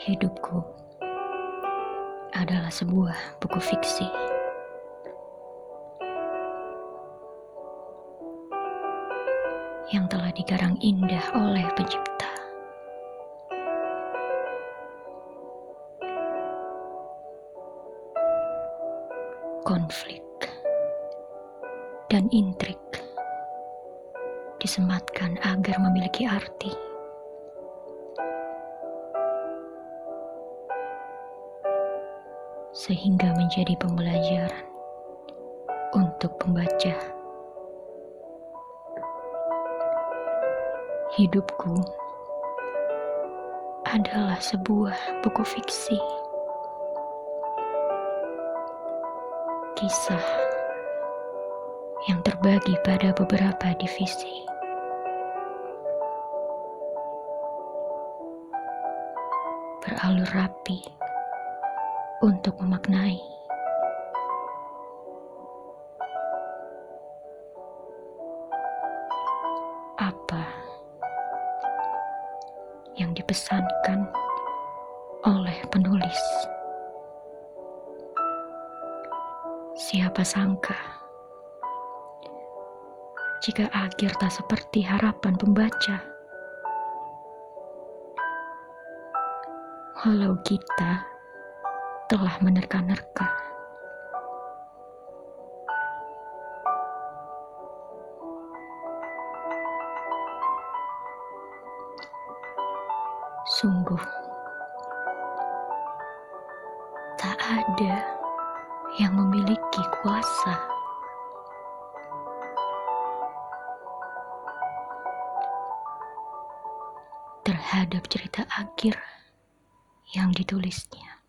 Hidupku adalah sebuah buku fiksi. Yang telah digarang indah oleh pencipta. Konflik dan intrik disematkan agar memiliki arti. Sehingga menjadi pembelajaran untuk pembaca. Hidupku adalah sebuah buku fiksi. Kisah yang terbagi pada beberapa divisi. Beralur rapi untuk memaknai. Apa yang dipesankan oleh penulis? Siapa sangka jika akhir tak seperti harapan pembaca? Walau kita telah menerka-nerka. Sungguh, tak ada yang memiliki kuasa terhadap cerita akhir yang ditulisnya.